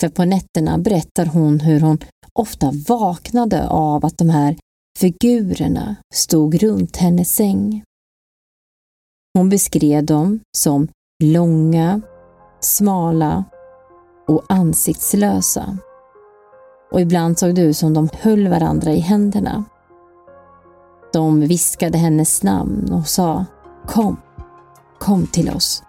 För på nätterna berättar hon hur hon ofta vaknade av att de här figurerna stod runt hennes säng. Hon beskrev dem som långa, smala och ansiktslösa. Och ibland såg det ut som de höll varandra i händerna. De viskade hennes namn och sa Kom, kom till oss.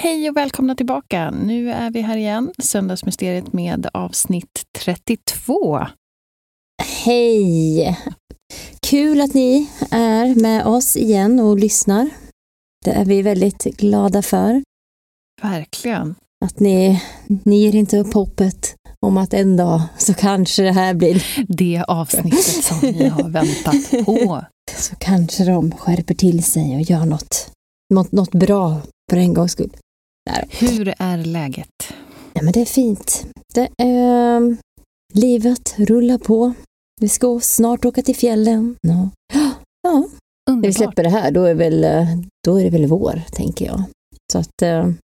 Hej och välkomna tillbaka. Nu är vi här igen, Söndagsmysteriet med avsnitt 32. Hej! Kul att ni är med oss igen och lyssnar. Det är vi väldigt glada för. Verkligen. Att ni, ni ger inte upp hoppet om att en dag så kanske det här blir... Det avsnittet som ni har väntat på. Så kanske de skärper till sig och gör något, något, något bra för en gångs skull. Där. Hur är läget? Ja, men det är fint. Det är, livet rullar på. Vi ska snart åka till fjällen. Ja, ja. när vi släpper det här då är, väl, då är det väl vår, tänker jag. Så att,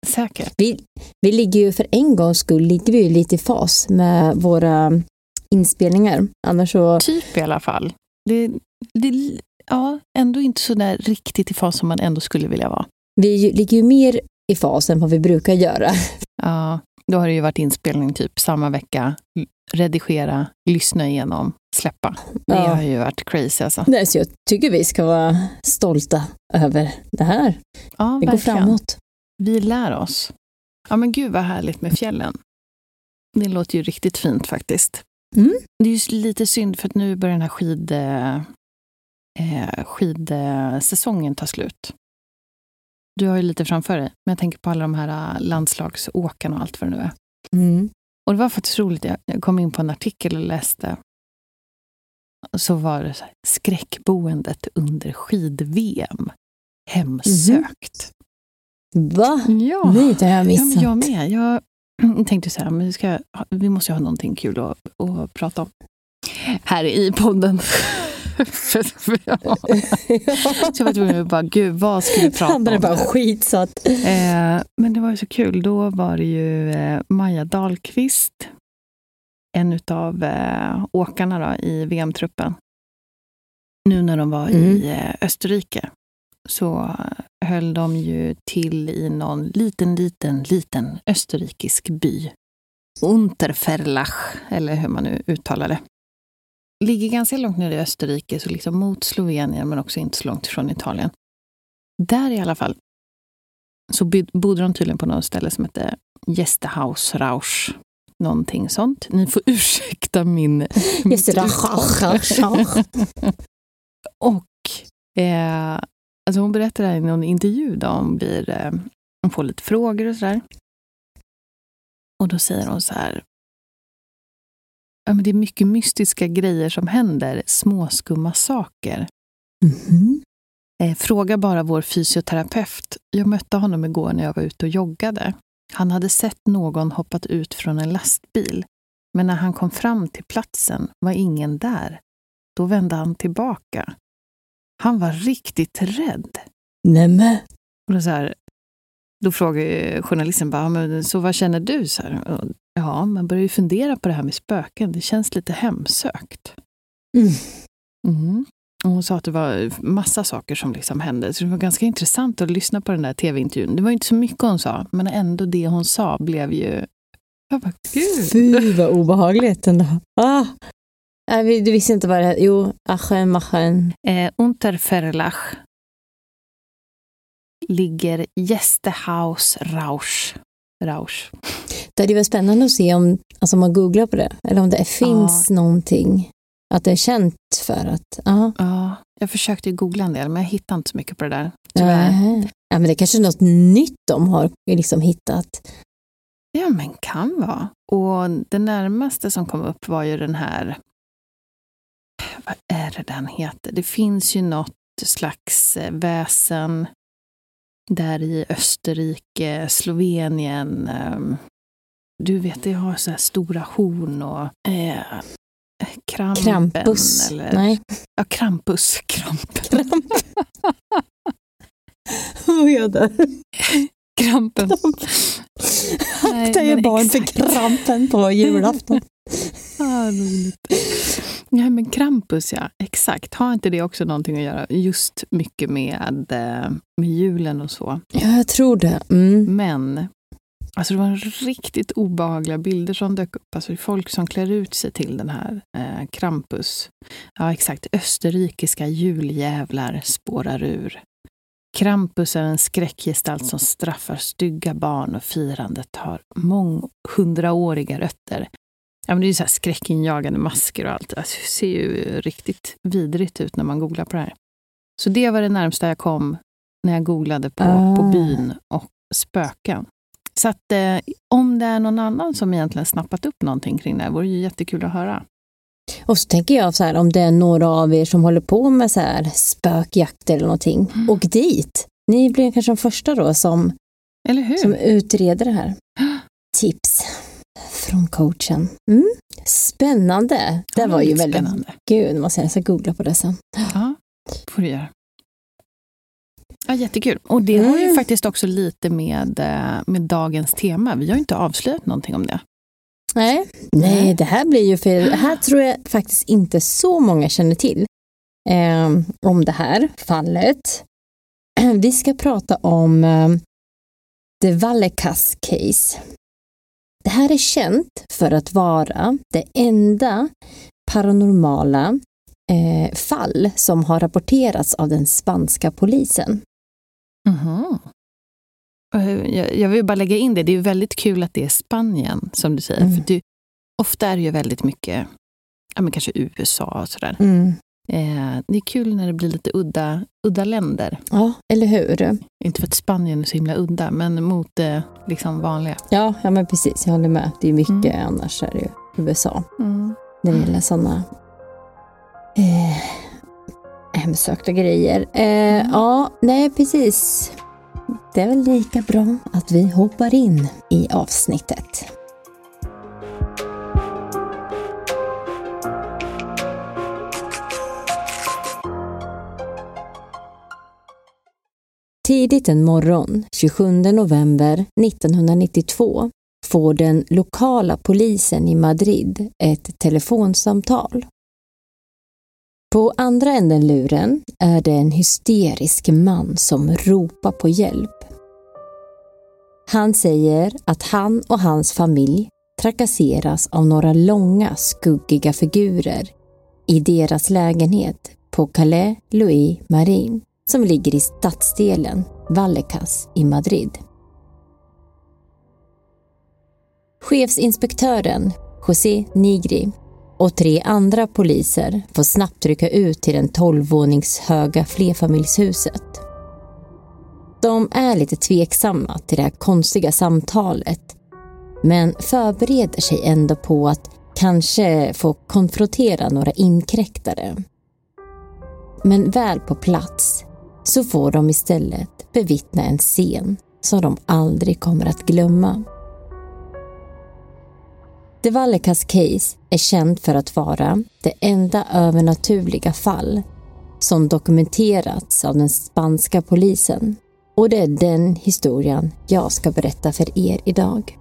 Säkert. Vi, vi ligger ju för en gångs skull ligger vi lite i fas med våra inspelningar. Annars så... Typ i alla fall. Det, det, ja, ändå inte så där riktigt i fas som man ändå skulle vilja vara. Vi ligger ju mer i fas än vad vi brukar göra. Ja, då har det ju varit inspelning typ samma vecka. Redigera, lyssna igenom, släppa. Det Ja. har ju varit crazy alltså. Nej, så jag tycker vi ska vara stolta över det här. Ja, Vi går verkligen. framåt. Vi lär oss. Ja, men gud vad härligt med fjällen. Det låter ju riktigt fint faktiskt. Mm. Det är ju lite synd för att nu börjar den här skid, eh, skidsäsongen ta slut. Du har ju lite framför dig, men jag tänker på alla de här eh, landslagsåkarna och allt vad det nu är. Mm. Och det var faktiskt roligt, jag kom in på en artikel och läste. Så var det så här, skräckboendet under skid-VM. Hemsökt. Va? Ja. Nej, det har jag Ja, missat. men jag med. Jag tänkte så här, men vi, ska, vi måste ju ha någonting kul att, att prata om här i podden. För- ja. Så jag var tvungen att bara, gud, vad ska vi prata om? bara skit så att... Eh, men det var ju så kul. Då var det ju eh, Maja Dahlqvist, en av eh, åkarna då, i VM-truppen. Nu när de var i Mm. eh, Österrike så höll de ju till i någon liten, liten, liten österrikisk by. Unterferlach, eller hur man nu uttalar det. Ligger ganska långt ner i Österrike, så liksom mot Slovenien, men också inte så långt från Italien. Där i alla fall så bodde de tydligen på något ställe som hette Gästehaus Rausch. Någonting sånt. Ni får ursäkta min... Och eh, alltså hon berättar det här i någon intervju då hon, blir, eh, hon får lite frågor och sådär. Och då säger hon så här, ja, men det är mycket mystiska grejer som händer. Småskumma saker. Mhm. Eh, fråga bara vår fysioterapeut. Jag mötte honom igår när jag var ute och joggade. Han hade sett någon hoppat ut från en lastbil. Men när han kom fram till platsen var ingen där. Då vände han tillbaka. Han var riktigt rädd. Nämen. Och så här, då frågade journalisten bara, "Ja, men, så vad känner du? Så här, "Och, ja, man börjar ju fundera på det här med spöken. Det känns lite hemsökt. Mm. Mhm. Och hon sa att det var massa saker som liksom hände. Så det var ganska intressant att lyssna på den där tv-intervjun. Det var inte så mycket hon sa, men ändå det hon sa blev ju... Jag bara, gud! Fy vad obehagligt ändå. Ah. Du visste inte vad det hette. Jo, Achen, Machen. Eh, Unterverlach ligger Gästehaus Rausch. Rausch. Det hade varit spännande att se om, alltså om man googlar på det, eller om det finns någonting att det är känt för att, ja. Ja, jag försökte googla en del, men jag hittade inte så mycket på det där. Tyvärr. Ja, men det är kanske är något nytt de har liksom hittat. Ja, men kan vara. Och det närmaste som kom upp var ju den här... Vad är det den heter? Det finns ju något slags eh, väsen där i Österrike, Slovenien. ehm, Du vet, det har så här stora horn och eh, krampen. Krampus. Eller, Nej. Ja, Krampus. Krampen. Vad gör det? Krampen. Nej, Det är men barn för krampen på julafton. Ah, roligt. Ja, men Krampus, ja. Exakt. Har inte det också någonting att göra just mycket med, eh, med julen och så? Ja, jag tror det. Mm. Men alltså det var riktigt obehagliga bilder som dök upp. Alltså folk som klär ut sig till den här eh, Krampus. Ja, exakt. Österrikiska juljävlar spårar ur. Krampus är en skräckgestalt som straffar stygga barn och firandet har månghundraåriga rötter. Ja, men det är ju så här skräckinjagande masker och allt. Alltså, det ser ju riktigt vidrigt ut när man googlar på det här. Så det var det närmsta jag kom när jag googlade på, Ah. på byn och spöken. Så att eh, om det är någon annan som egentligen snappat upp någonting kring det här vore ju jättekul att höra. Och så tänker jag så här, om det är några av er som håller på med så här spökjakt eller någonting, Mm. åk dit. Ni blir kanske de första då som, som utreder det här. Tips från coachen. Mm. Spännande. Det Ja, var ju väldigt spännande. Gud, måste jag, jag ska googla på det sen. Ja, får du göra. Ja, jättekul. Och det har ju Mm. faktiskt också lite med, eh, med dagens tema. Vi har ju inte avslöjat någonting om det. Nej. Nej, det här blir ju för, det här tror jag faktiskt inte så många känner till eh, om det här fallet. Vi ska prata om eh, The Vallecas case. Det här är känt för att vara det enda paranormala eh, fall som har rapporterats av den spanska polisen. Mhm. Eh, Jag, jag vill bara lägga in det. Det är väldigt kul att det är Spanien, som du säger. Mm. För du, ofta är det ju väldigt mycket, ja, men kanske USA och sådär. Mm. Eh, det är kul när det blir lite udda, udda länder. Ja, eller hur? Inte för att Spanien är så himla udda, men mot det liksom vanliga. Ja, ja men precis, jag håller med. Det är mycket, Mm. annars är det ju USA. Mm. när det gäller sådana eh, hemsökta grejer. Eh, Mm. Ja, nej precis. Det är väl lika bra att vi hoppar in i avsnittet. Tidigt en morgon, 27 november 1992, får den lokala polisen i Madrid ett telefonsamtal. På andra änden luren är det en hysterisk man som ropar på hjälp. Han säger att han och hans familj trakasseras av några långa skuggiga figurer i deras lägenhet på Calais Louis Marin som ligger i stadsdelen Vallecas i Madrid. Chefsinspektören José Nigri och tre andra poliser får snabbt rycka ut till den 12-våningshöga flerfamiljshuset. De är lite tveksamma till det här konstiga samtalet men förbereder sig ändå på att kanske få konfrontera några inkräktare. Men väl på plats så får de istället bevittna en scen som de aldrig kommer att glömma. De Vallecas case är känt för att vara det enda övernaturliga fall som dokumenterats av den spanska polisen. Och det är den historien jag ska berätta för er idag.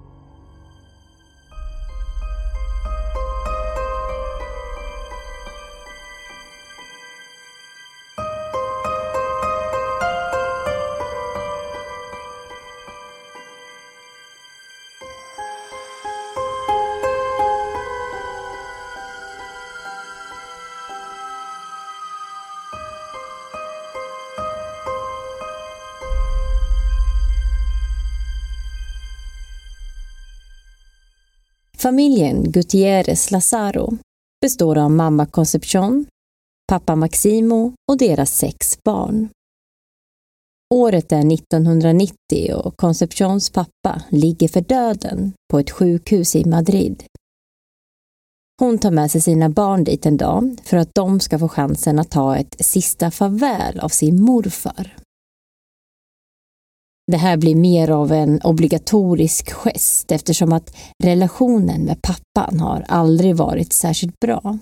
Familjen Gutierrez Lazaro består av mamma Concepcion, pappa Maximo och deras sex barn. Året är 1990 och Concepcions pappa ligger för döden på ett sjukhus i Madrid. Hon tar med sig sina barn dit en dag för att de ska få chansen att ta ett sista farväl av sin morfar. Det här blir mer av en obligatorisk gest eftersom att relationen med pappan har aldrig varit särskilt bra.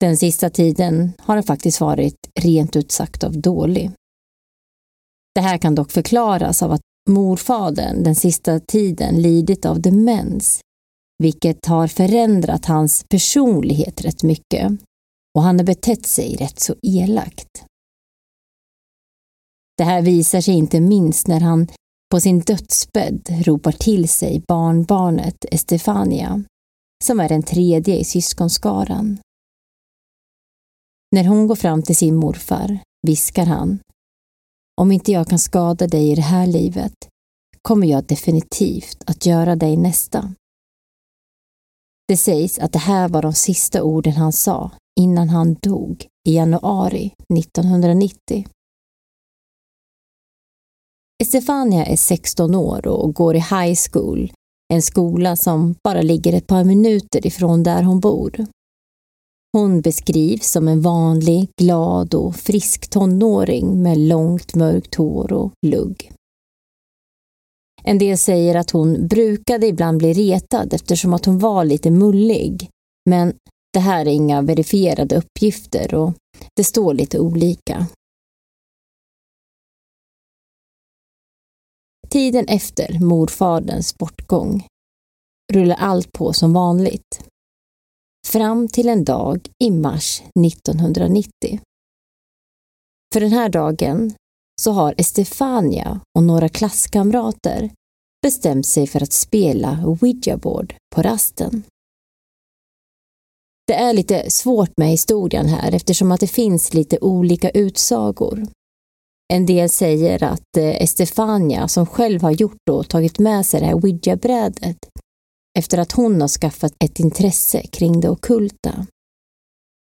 Den sista tiden har den faktiskt varit rent ut sagt av dålig. Det här kan dock förklaras av att morfadern den sista tiden lidit av demens, vilket har förändrat hans personlighet rätt mycket och han har betett sig rätt så elakt. Det här visar sig inte minst när han på sin dödsbädd ropar till sig barnbarnet Estefania, som är den tredje i syskonskaran. När hon går fram till sin morfar viskar han Om inte jag kan skada dig i det här livet kommer jag definitivt att göra dig nästa. Det sägs att det här var de sista orden han sa innan han dog i januari 1990. Estefania är 16 år och går i high school, en skola som bara ligger ett par minuter ifrån där hon bor. Hon beskrivs som en vanlig, glad och frisk tonåring med långt mörkt hår och lugg. En del säger att hon brukade ibland bli retad eftersom att hon var lite mullig, men det här är inga verifierade uppgifter och det står lite olika. Tiden efter morfaderns bortgång rullar allt på som vanligt. Fram till en dag i mars 1990. För den här dagen så har Estefania och några klasskamrater bestämt sig för att spela ouija-board på rasten. Det är lite svårt med historien här eftersom att det finns lite olika utsagor. En del säger att eh, Estefania, som själv har gjort och tagit med sig det här ouija-brädet, efter att hon har skaffat ett intresse kring det okulta.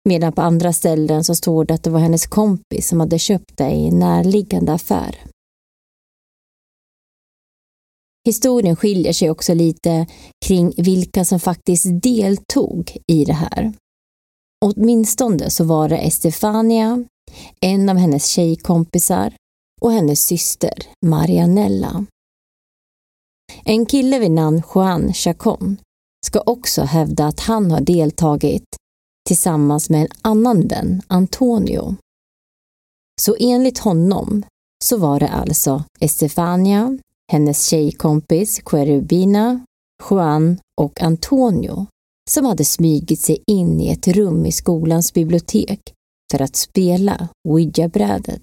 Medan på andra ställen så står det att det var hennes kompis som hade köpt det i en närliggande affär. Historien skiljer sig också lite kring vilka som faktiskt deltog i det här. Åtminstone så var det Estefania, en av hennes tjejkompisar och hennes syster Marianella. En kille vid namn Juan Chacon ska också hävda att han har deltagit tillsammans med en annan vän, Antonio. Så enligt honom så var det alltså Estefania, hennes tjejkompis Querubina, Juan och Antonio som hade smygit sig in i ett rum i skolans bibliotek för att spela ouija-brädet.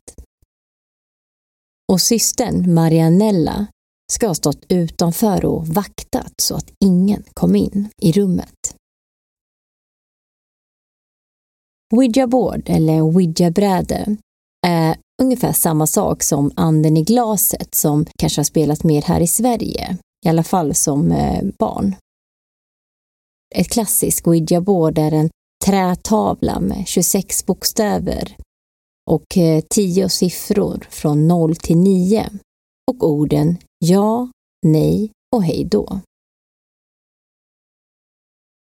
Och systern Marianella ska ha stått utanför och vaktat så att ingen kom in i rummet. Ouija-board eller ouija-bräde är ungefär samma sak som anden i glaset som kanske har spelat mer här i Sverige, i alla fall som eh, barn. Ett klassiskt ouija-board är en trätavla med 26 bokstäver och eh, 10 siffror från 0 till 9 och orden ja, nej och hej då.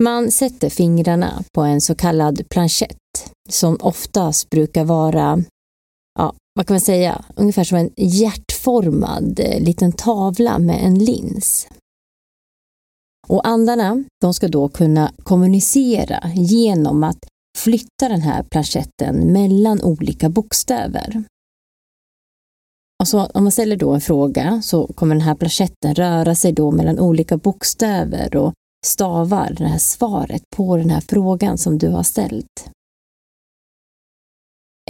Man sätter fingrarna på en så kallad planchett som oftast brukar vara, ja, vad kan man säga, ungefär som en hjärtformad eh, liten tavla med en lins. Och andarna, de ska då kunna kommunicera genom att flytta den här planchetten mellan olika bokstäver. Och så, om man ställer då en fråga så kommer den här planchetten röra sig då mellan olika bokstäver och stavar det här svaret på den här frågan som du har ställt.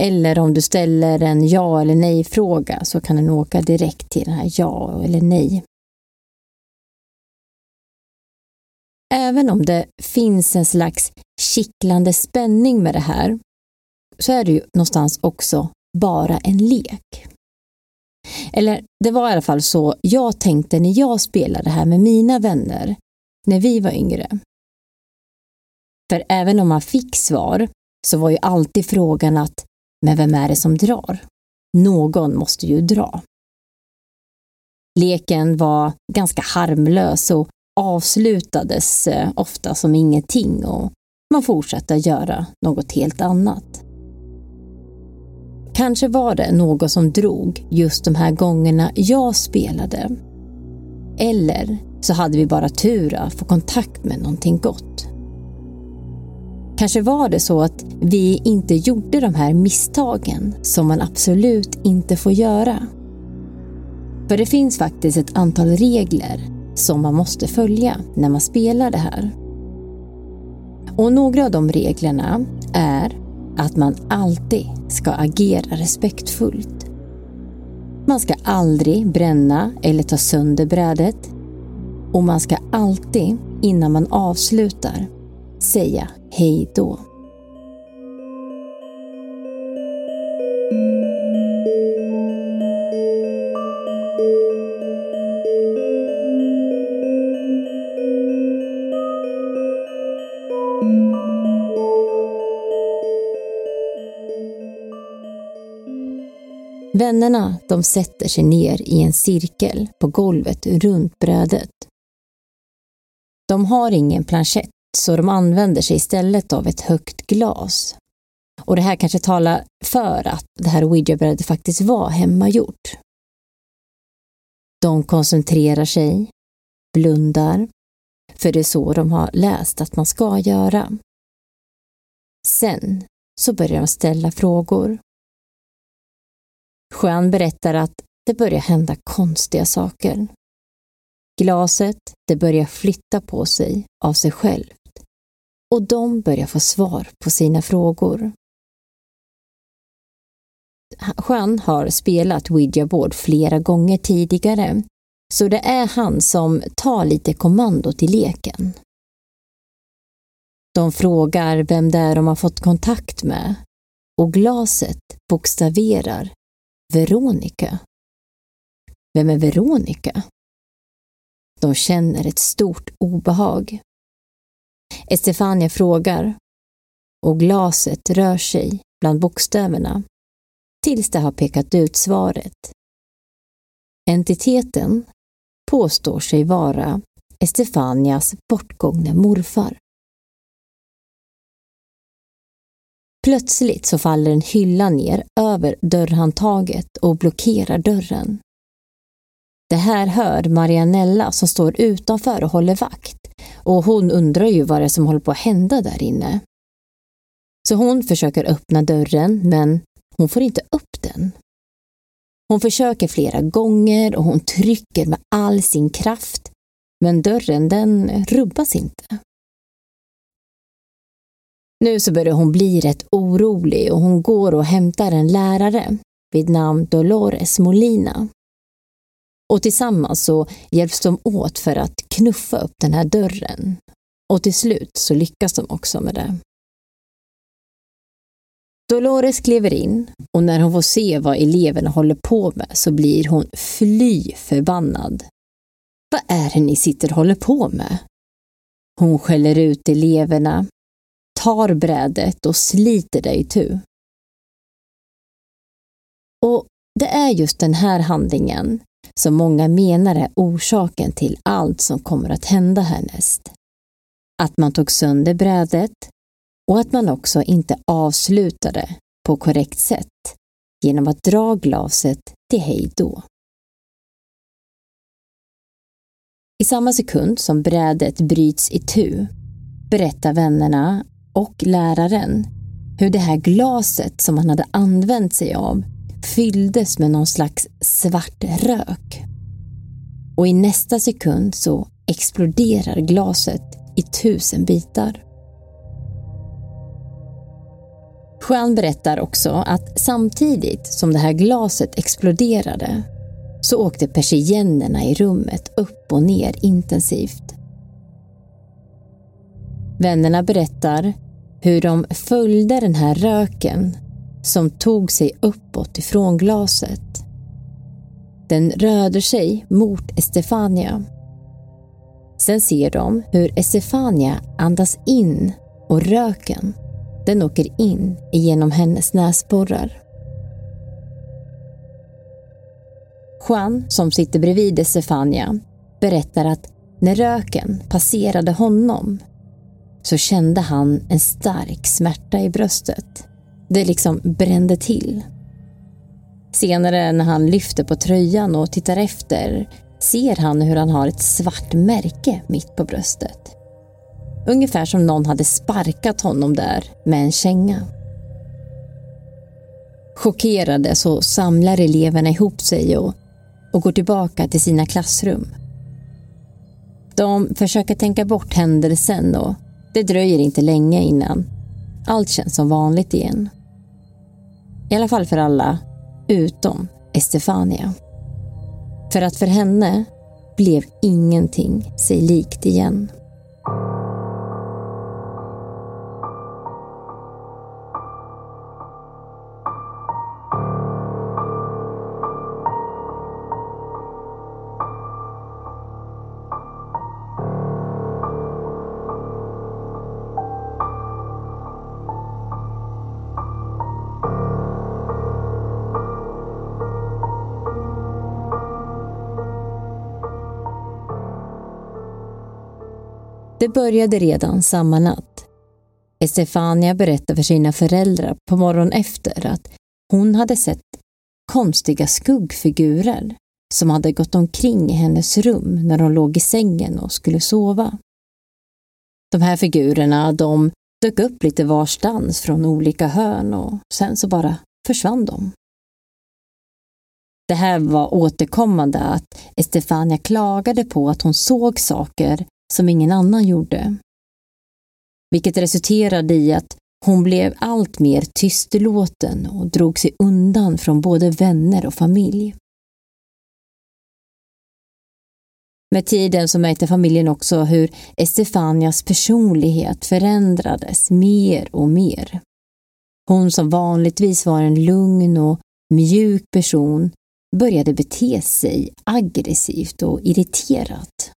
Eller om du ställer en ja eller nej-fråga så kan den åka direkt till den här ja eller nej. Även om det finns en slags kittlande spänning med det här så är det ju någonstans också bara en lek. Eller det var i alla fall så jag tänkte när jag spelade här med mina vänner när vi var yngre. För även om man fick svar så var ju alltid frågan att men vem är det som drar? Någon måste ju dra. Leken var ganska harmlös och avslutades eh, ofta som ingenting och man fortsatte göra något helt annat. Kanske var det något som drog just de här gångerna jag spelade. Eller så hade vi bara tur att få kontakt med någonting gott. Kanske var det så att vi inte gjorde de här misstagen som man absolut inte får göra. För det finns faktiskt ett antal regler som man måste följa när man spelar det här. Och några av de reglerna är att man alltid ska agera respektfullt. Man ska aldrig bränna eller ta sönder brädet och man ska alltid, innan man avslutar, säga hej då. Vännerna de sätter sig ner i en cirkel på golvet runt brödet. De har ingen planchett så de använder sig istället av ett högt glas. Och det här kanske talar för att det här ouija-brädet faktiskt var hemmagjort. De koncentrerar sig, blundar, för det är så de har läst att man ska göra. Sen så börjar de ställa frågor. Jean berättar att det börjar hända konstiga saker. Glaset, det börjar flytta på sig av sig självt och de börjar få svar på sina frågor. Jean har spelat Ouija board flera gånger tidigare, så det är han som tar lite kommandot i leken. De frågar vem det är de har fått kontakt med och glaset bokstaverar Veronica. Vem är Veronica? De känner ett stort obehag. Estefania frågar och glaset rör sig bland bokstäverna tills det har pekat ut svaret. Entiteten påstår sig vara Estefanias bortgångne morfar. Plötsligt så faller en hylla ner över dörrhandtaget och blockerar dörren. Det här hör Marianella som står utanför och håller vakt och hon undrar ju vad det är som håller på att hända där inne. Så hon försöker öppna dörren men hon får inte upp den. Hon försöker flera gånger och hon trycker med all sin kraft men dörren den rubbas inte. Nu så börjar hon bli rätt orolig och hon går och hämtar en lärare vid namn Dolores Molina. Och tillsammans så hjälps de åt för att knuffa upp den här dörren. Och till slut så lyckas de också med det. Dolores kliver in och när hon får se vad eleverna håller på med så blir hon fly förbannad. Vad är det ni sitter och håller på med? Hon skäller ut eleverna, tar brädet och sliter det itu. Och det är just den här handlingen som många menar är orsaken till allt som kommer att hända härnäst. att man tog sönder brädet och att man också inte avslutade på korrekt sätt genom att dra glaset till hej då. I samma sekund som brädet bryts i tu berättar vännerna och läraren hur det här glaset som han hade använt sig av fylldes med någon slags svart rök. Och i nästa sekund så exploderar glaset i tusen bitar. Juan berättar också att samtidigt som det här glaset exploderade så åkte persiennerna i rummet upp och ner intensivt. Vännerna berättar hur de följde den här röken som tog sig uppåt ifrån glaset. Den rörde sig mot Estefania. Sen ser de hur Estefania andas in och röken, den åker in genom hennes näsborrar. Juan, som sitter bredvid Estefania, berättar att när röken passerade honom så kände han en stark smärta i bröstet. Det liksom brände till. Senare när han lyfter på tröjan och tittar efter ser han hur han har ett svart märke mitt på bröstet. Ungefär som någon hade sparkat honom där med en känga. Chockerade så samlar eleverna ihop sig och, och går tillbaka till sina klassrum. De försöker tänka bort händelsen och det dröjer inte länge innan allt känns som vanligt igen. I alla fall för alla, utom Estefania. För att för henne blev ingenting sig likt igen. Det började redan samma natt. Estefania berättade för sina föräldrar på morgonen efter att hon hade sett konstiga skuggfigurer som hade gått omkring i hennes rum när hon låg i sängen och skulle sova. De här figurerna de dök upp lite varstans från olika hörn och sen så bara försvann de. Det här var återkommande att Estefania klagade på att hon såg saker som ingen annan gjorde. Vilket resulterade i att hon blev allt mer tystlåten och drog sig undan från både vänner och familj. Med tiden så märkte familjen också hur Estefanias personlighet förändrades mer och mer. Hon som vanligtvis var en lugn och mjuk person började bete sig aggressivt och irriterat.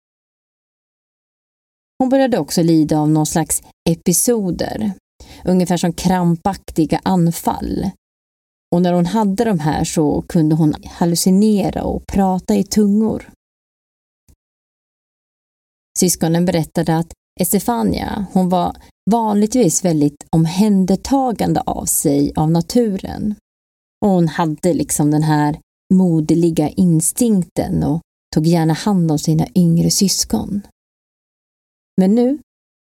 Hon började också lida av någon slags episoder, ungefär som krampaktiga anfall. Och när hon hade de här så kunde hon hallucinera och prata i tungor. Syskonen berättade att Estefania, hon var vanligtvis väldigt omhändertagande av sig av naturen. Och hon hade liksom den här moderliga instinkten och tog gärna hand om sina yngre syskon. Men nu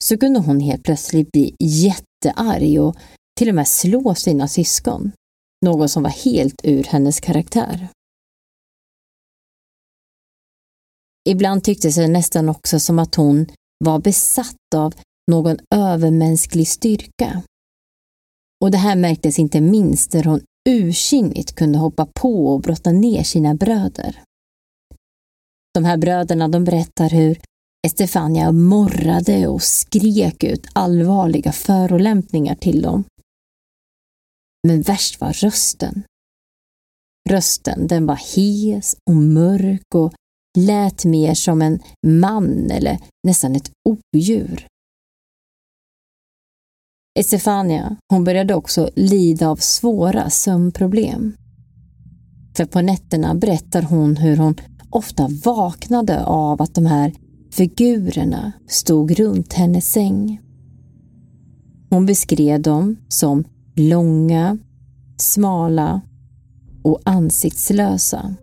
så kunde hon helt plötsligt bli jättearg och till och med slå sina syskon. Något som var helt ur hennes karaktär. Ibland tycktes det nästan också som att hon var besatt av någon övermänsklig styrka. Och det här märktes inte minst när hon ursinnigt kunde hoppa på och brotta ner sina bröder. De här bröderna de berättar hur Estefania morrade och skrek ut allvarliga förolämpningar till dem. Men värst var rösten. Rösten den var hes och mörk och lät mer som en man eller nästan ett odjur. Estefania hon började också lida av svåra sömnproblem. För på nätterna berättar hon hur hon ofta vaknade av att de här figurerna stod runt hennes säng. Hon beskrev dem som långa, smala och ansiktslösa.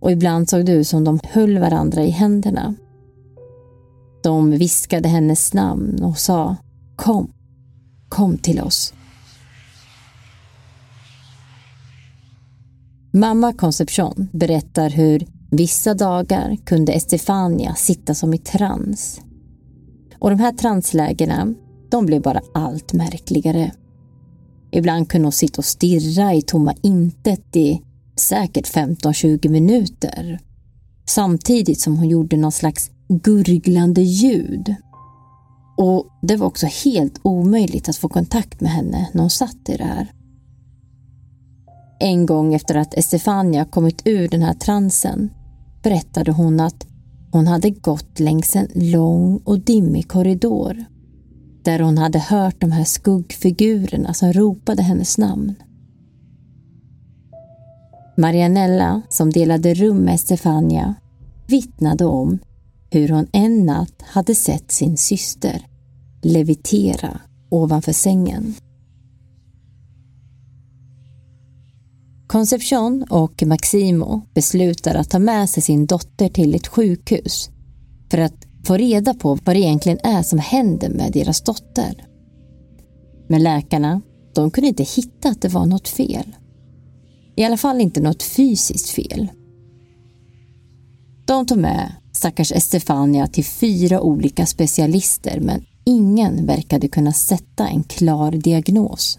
Och ibland såg det ut som de höll varandra i händerna. De viskade hennes namn och sa Kom, kom till oss. Mamma Concepcion berättar hur vissa dagar kunde Estefania sitta som i trans. Och de här translägena, de blev bara allt märkligare. Ibland kunde hon sitta och stirra i tomma intet i säkert 15-20 minuter. Samtidigt som hon gjorde någon slags gurglande ljud. Och det var också helt omöjligt att få kontakt med henne när hon satt i det här. En gång efter att Estefania kommit ur den här transen berättade hon att hon hade gått längs en lång och dimmig korridor där hon hade hört de här skuggfigurerna som ropade hennes namn. Marianella, som delade rum med Stefania, vittnade om hur hon en natt hade sett sin syster levitera ovanför sängen. Concepcion och Maximo beslutar att ta med sig sin dotter till ett sjukhus för att få reda på vad det egentligen är som händer med deras dotter. Men läkarna, de kunde inte hitta att det var något fel. I alla fall inte något fysiskt fel. De tog med stackars Estefania till fyra olika specialister men ingen verkade kunna sätta en klar diagnos.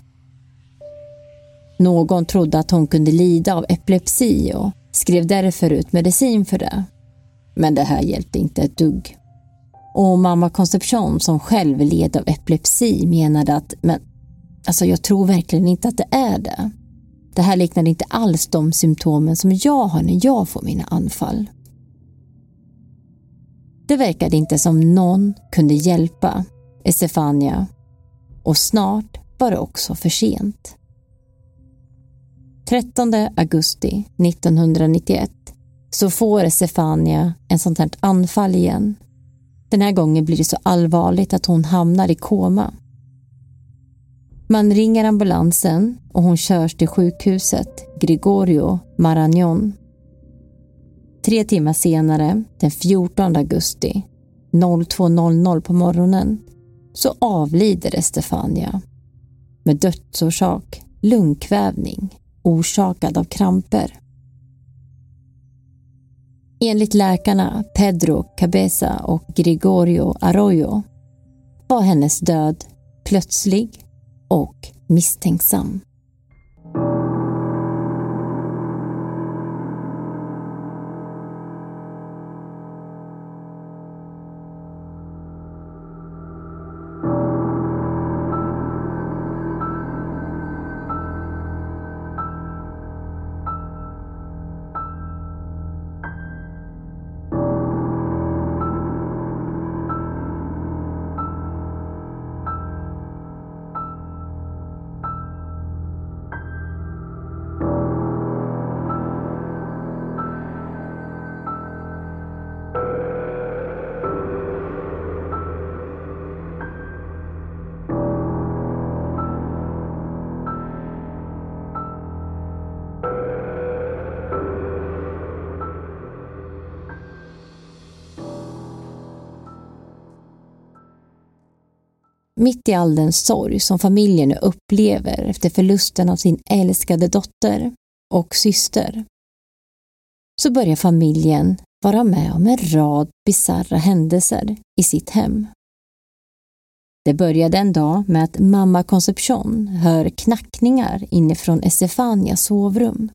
Någon trodde att hon kunde lida av epilepsi och skrev därför ut medicin för det. Men det här hjälpte inte ett dugg. Och mamma Concepcion som själv led av epilepsi menade att men alltså jag tror verkligen inte att det är det. Det här liknar inte alls de symptomen som jag har när jag får mina anfall. Det verkade inte som någon kunde hjälpa Estefania och snart var det också för sent. 13 augusti 1991 så får Estefania en sånt här anfall igen. Den här gången blir det så allvarligt att hon hamnar i koma. Man ringer ambulansen och hon körs till sjukhuset Gregorio Maragnon. Tre timmar senare, den 14 augusti 02.00 på morgonen, så avlider Estefania med dödsorsak lungkvävning orsakad av kramper. Enligt läkarna Pedro Cabeza och Gregorio Arroyo var hennes död plötslig och misstänksam. Mitt i all den sorg som familjen nu upplever efter förlusten av sin älskade dotter och syster så börjar familjen vara med om en rad bizarra händelser i sitt hem. Det började en dag med att mamma Concepcion hör knackningar inifrån Estefanias sovrum.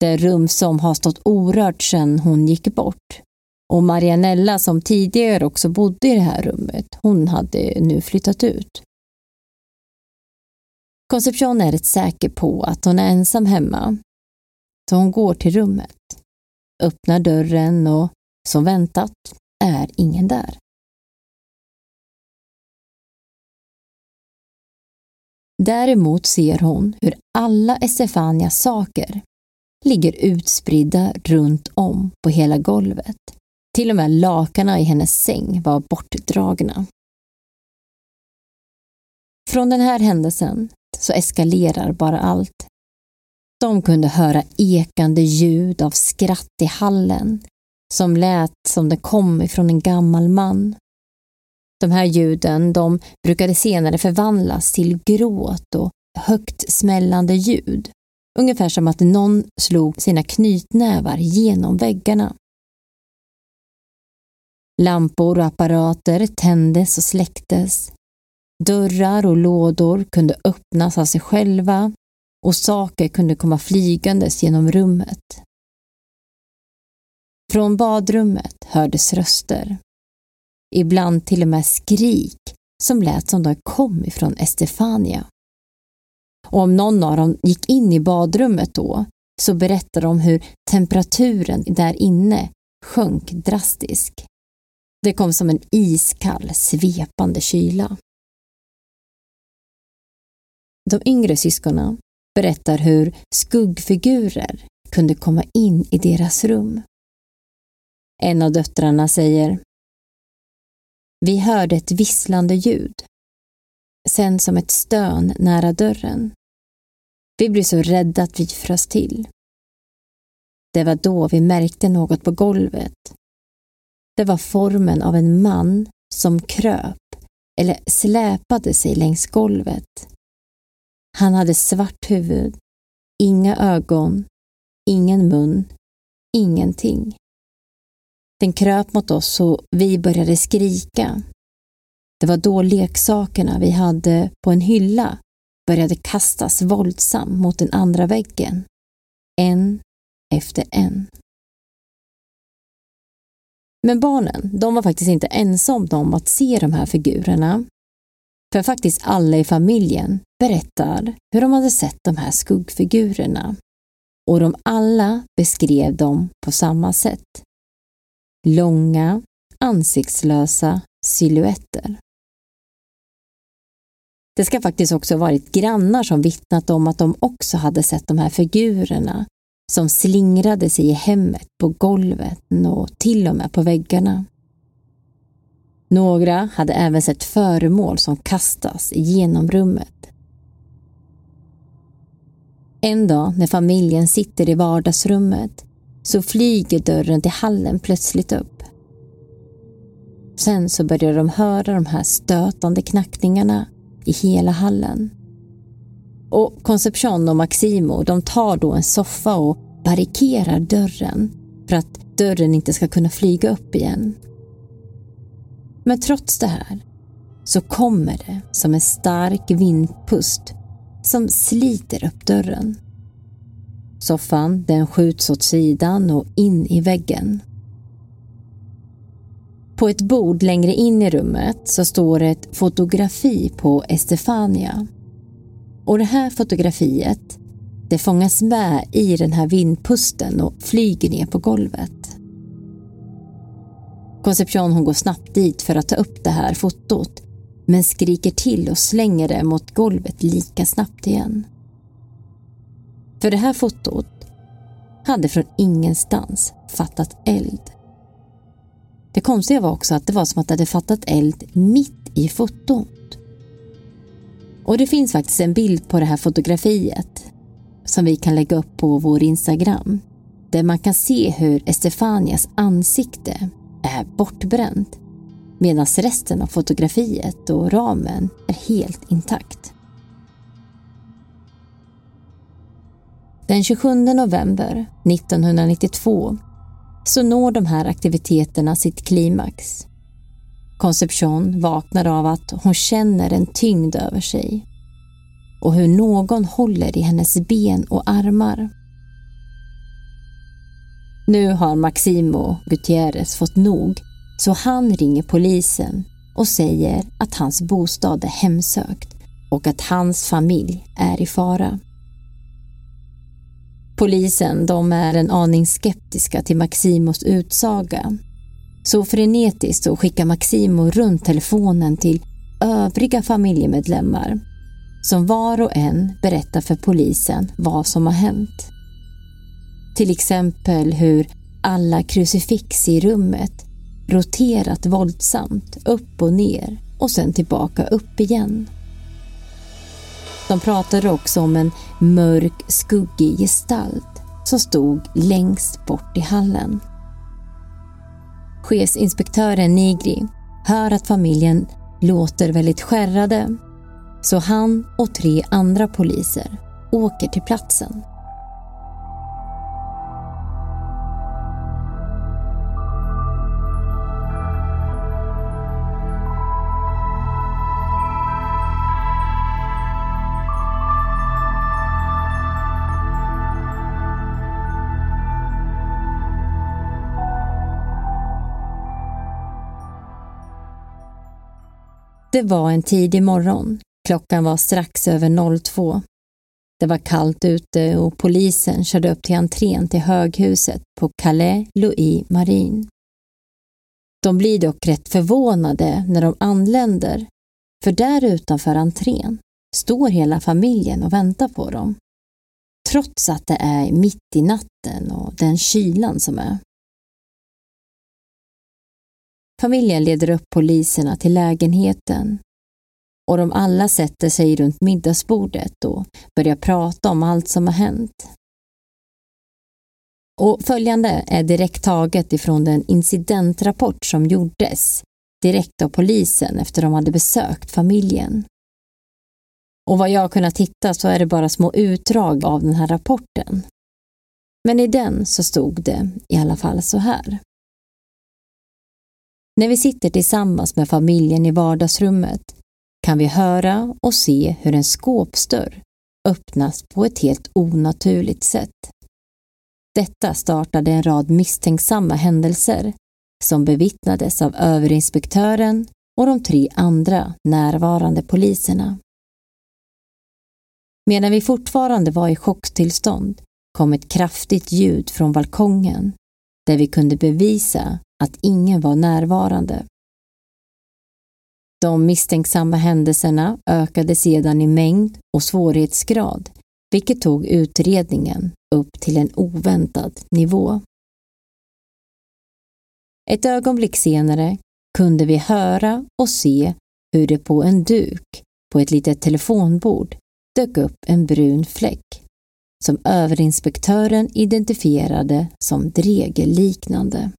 Det rum som har stått orört sedan hon gick bort och Marianella som tidigare också bodde i det här rummet, hon hade nu flyttat ut. Concepcion är rätt säker på att hon är ensam hemma. Så hon går till rummet, öppnar dörren och som väntat är ingen där. Däremot ser hon hur alla Estefanias saker ligger utspridda runt om på hela golvet till och med lakanen i hennes säng var bortdragna. Från den här händelsen så eskalerar bara allt. De kunde höra ekande ljud av skratt i hallen som lät som det kom ifrån en gammal man. De här ljuden de brukade senare förvandlas till gråt och högt smällande ljud. Ungefär som att någon slog sina knytnävar genom väggarna. Lampor och apparater tändes och släcktes. Dörrar och lådor kunde öppnas av sig själva och saker kunde komma flygandes genom rummet. Från badrummet hördes röster. Ibland till och med skrik som lät som de kom ifrån Estefania. Och om någon av dem gick in i badrummet då så berättade de hur temperaturen där inne sjönk drastiskt. Det kom som en iskall, svepande kyla. De yngre syskonen berättar hur skuggfigurer kunde komma in i deras rum. En av döttrarna säger Vi hörde ett visslande ljud. Sen som ett stön nära dörren. Vi blev så rädda att vi frös till. Det var då vi märkte något på golvet. Det var formen av en man som kröp eller släpade sig längs golvet. Han hade svart huvud, inga ögon, ingen mun, ingenting. Den kröp mot oss och vi började skrika. Det var då leksakerna vi hade på en hylla började kastas våldsamt mot den andra väggen. En efter en. Men barnen, de var faktiskt inte ensamma om att se de här figurerna. För faktiskt alla i familjen berättar hur de hade sett de här skuggfigurerna. Och de alla beskrev dem på samma sätt. Långa, ansiktslösa silhuetter. Det ska faktiskt också ha varit grannar som vittnat om att de också hade sett de här figurerna som slingrade sig i hemmet, på golvet och till och med på väggarna. Några hade även sett föremål som kastas genom rummet. En dag när familjen sitter i vardagsrummet så flyger dörren till hallen plötsligt upp. Sen så börjar de höra de här stötande knackningarna i hela hallen. Och Concepcion och Maximo de tar då en soffa och barrikerar dörren för att dörren inte ska kunna flyga upp igen. Men trots det här så kommer det som en stark vindpust som sliter upp dörren. Soffan den skjuts åt sidan och in i väggen. På ett bord längre in i rummet så står ett fotografi på Estefania. Och det här fotografiet det fångas med i den här vindpusten och flyger ner på golvet. Concepcion hon går snabbt dit för att ta upp det här fotot men skriker till och slänger det mot golvet lika snabbt igen. För det här fotot hade från ingenstans fattat eld. Det konstiga var också att det var som att det hade fattat eld mitt i fotot. Och det finns faktiskt en bild på det här fotografiet som vi kan lägga upp på vår Instagram. Där man kan se hur Estefanias ansikte är bortbränt medan resten av fotografiet och ramen är helt intakt. Den 27 november 1992 så når de här aktiviteterna sitt klimax. Conception vaknar av att hon känner en tyngd över sig och hur någon håller i hennes ben och armar. Nu har Maximo Gutierrez fått nog så han ringer polisen och säger att hans bostad är hemsökt och att hans familj är i fara. Polisen de är en aning skeptiska till Maximos utsaga. Så frenetiskt så skickar Maximo runt telefonen till övriga familjemedlemmar som var och en berättar för polisen vad som har hänt. Till exempel hur alla krucifix i rummet roterat våldsamt upp och ner och sen tillbaka upp igen. De pratade också om en mörk, skuggig gestalt som stod längst bort i hallen. Chefsinspektören Nigri hör att familjen låter väldigt skärrade så han och tre andra poliser åker till platsen. Det var en tidig morgon. Klockan var strax över 02. Det var kallt ute och polisen körde upp till entrén till höghuset på Calais Louis Marin. De blir dock rätt förvånade när de anländer, för där utanför entrén står hela familjen och väntar på dem. Trots att det är mitt i natten och den kylan som är. Familjen leder upp poliserna till lägenheten och de alla sätter sig runt middagsbordet och börjar prata om allt som har hänt. Och följande är direkt taget ifrån den incidentrapport som gjordes direkt av polisen efter de hade besökt familjen. Och vad jag har kunnat hitta så är det bara små utdrag av den här rapporten. Men i den så stod det i alla fall så här. När vi sitter tillsammans med familjen i vardagsrummet kan vi höra och se hur en skåpsdörr öppnas på ett helt onaturligt sätt. Detta startade en rad misstänksamma händelser som bevittnades av överinspektören och de tre andra närvarande poliserna. Medan vi fortfarande var i chocktillstånd kom ett kraftigt ljud från balkongen där vi kunde bevisa att ingen var närvarande. De misstänksamma händelserna ökade sedan i mängd och svårighetsgrad, vilket tog utredningen upp till en oväntad nivå. Ett ögonblick senare kunde vi höra och se hur det på en duk på ett litet telefonbord dök upp en brun fläck som överinspektören identifierade som dregelliknande.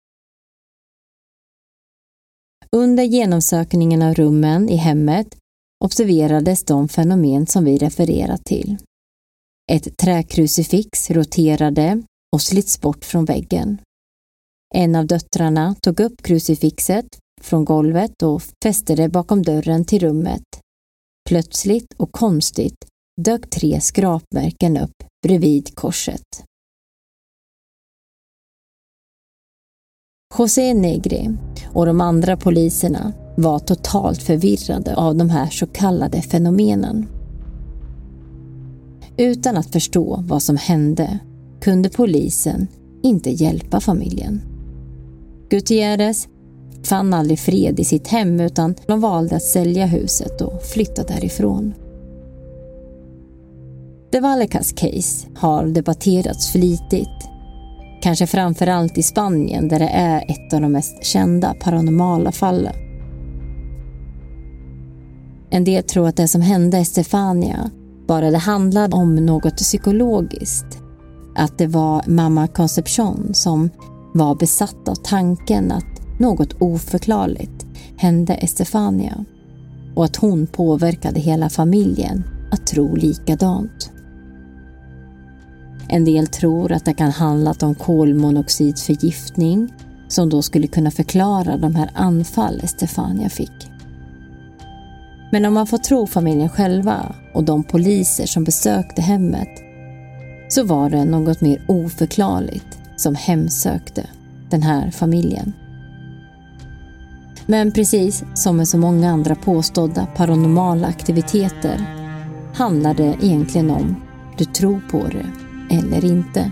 Under genomsökningen av rummen i hemmet observerades de fenomen som vi refererat till. Ett träkrucifix roterade och slits bort från väggen. En av döttrarna tog upp krucifixet från golvet och fäste det bakom dörren till rummet. Plötsligt och konstigt dök tre skrapmärken upp bredvid korset. José Negri och de andra poliserna var totalt förvirrade av de här så kallade fenomenen. Utan att förstå vad som hände kunde polisen inte hjälpa familjen. Gutierrez fann aldrig fred i sitt hem utan de valde att sälja huset och flytta därifrån. De Vallecas case har debatterats flitigt Kanske framförallt i Spanien där det är ett av de mest kända paranormala fallen. En del tror att det som hände Estefania bara det handlade om något psykologiskt. Att det var mamma Concepcion som var besatt av tanken att något oförklarligt hände Estefania och att hon påverkade hela familjen att tro likadant. En del tror att det kan handlat om kolmonoxidförgiftning som då skulle kunna förklara de här anfall Stefania fick. Men om man får tro familjen själva och de poliser som besökte hemmet så var det något mer oförklarligt som hemsökte den här familjen. Men precis som med så många andra påstådda paranormala aktiviteter handlar det egentligen om du tror på det eller inte.